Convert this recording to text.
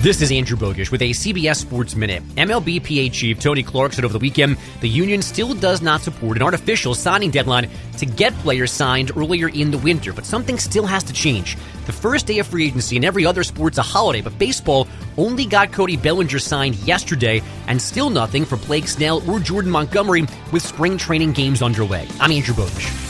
This is Andrew Bogusch with a CBS Sports Minute. MLBPA chief Tony Clark said over the weekend the union still does not support an artificial signing deadline to get players signed earlier in the winter, but something still has to change. The first day of free agency in every other sport's a holiday, but baseball only got Cody Bellinger signed yesterday, and still nothing for Blake Snell or Jordan Montgomery with spring training games underway. I'm Andrew Bogusch.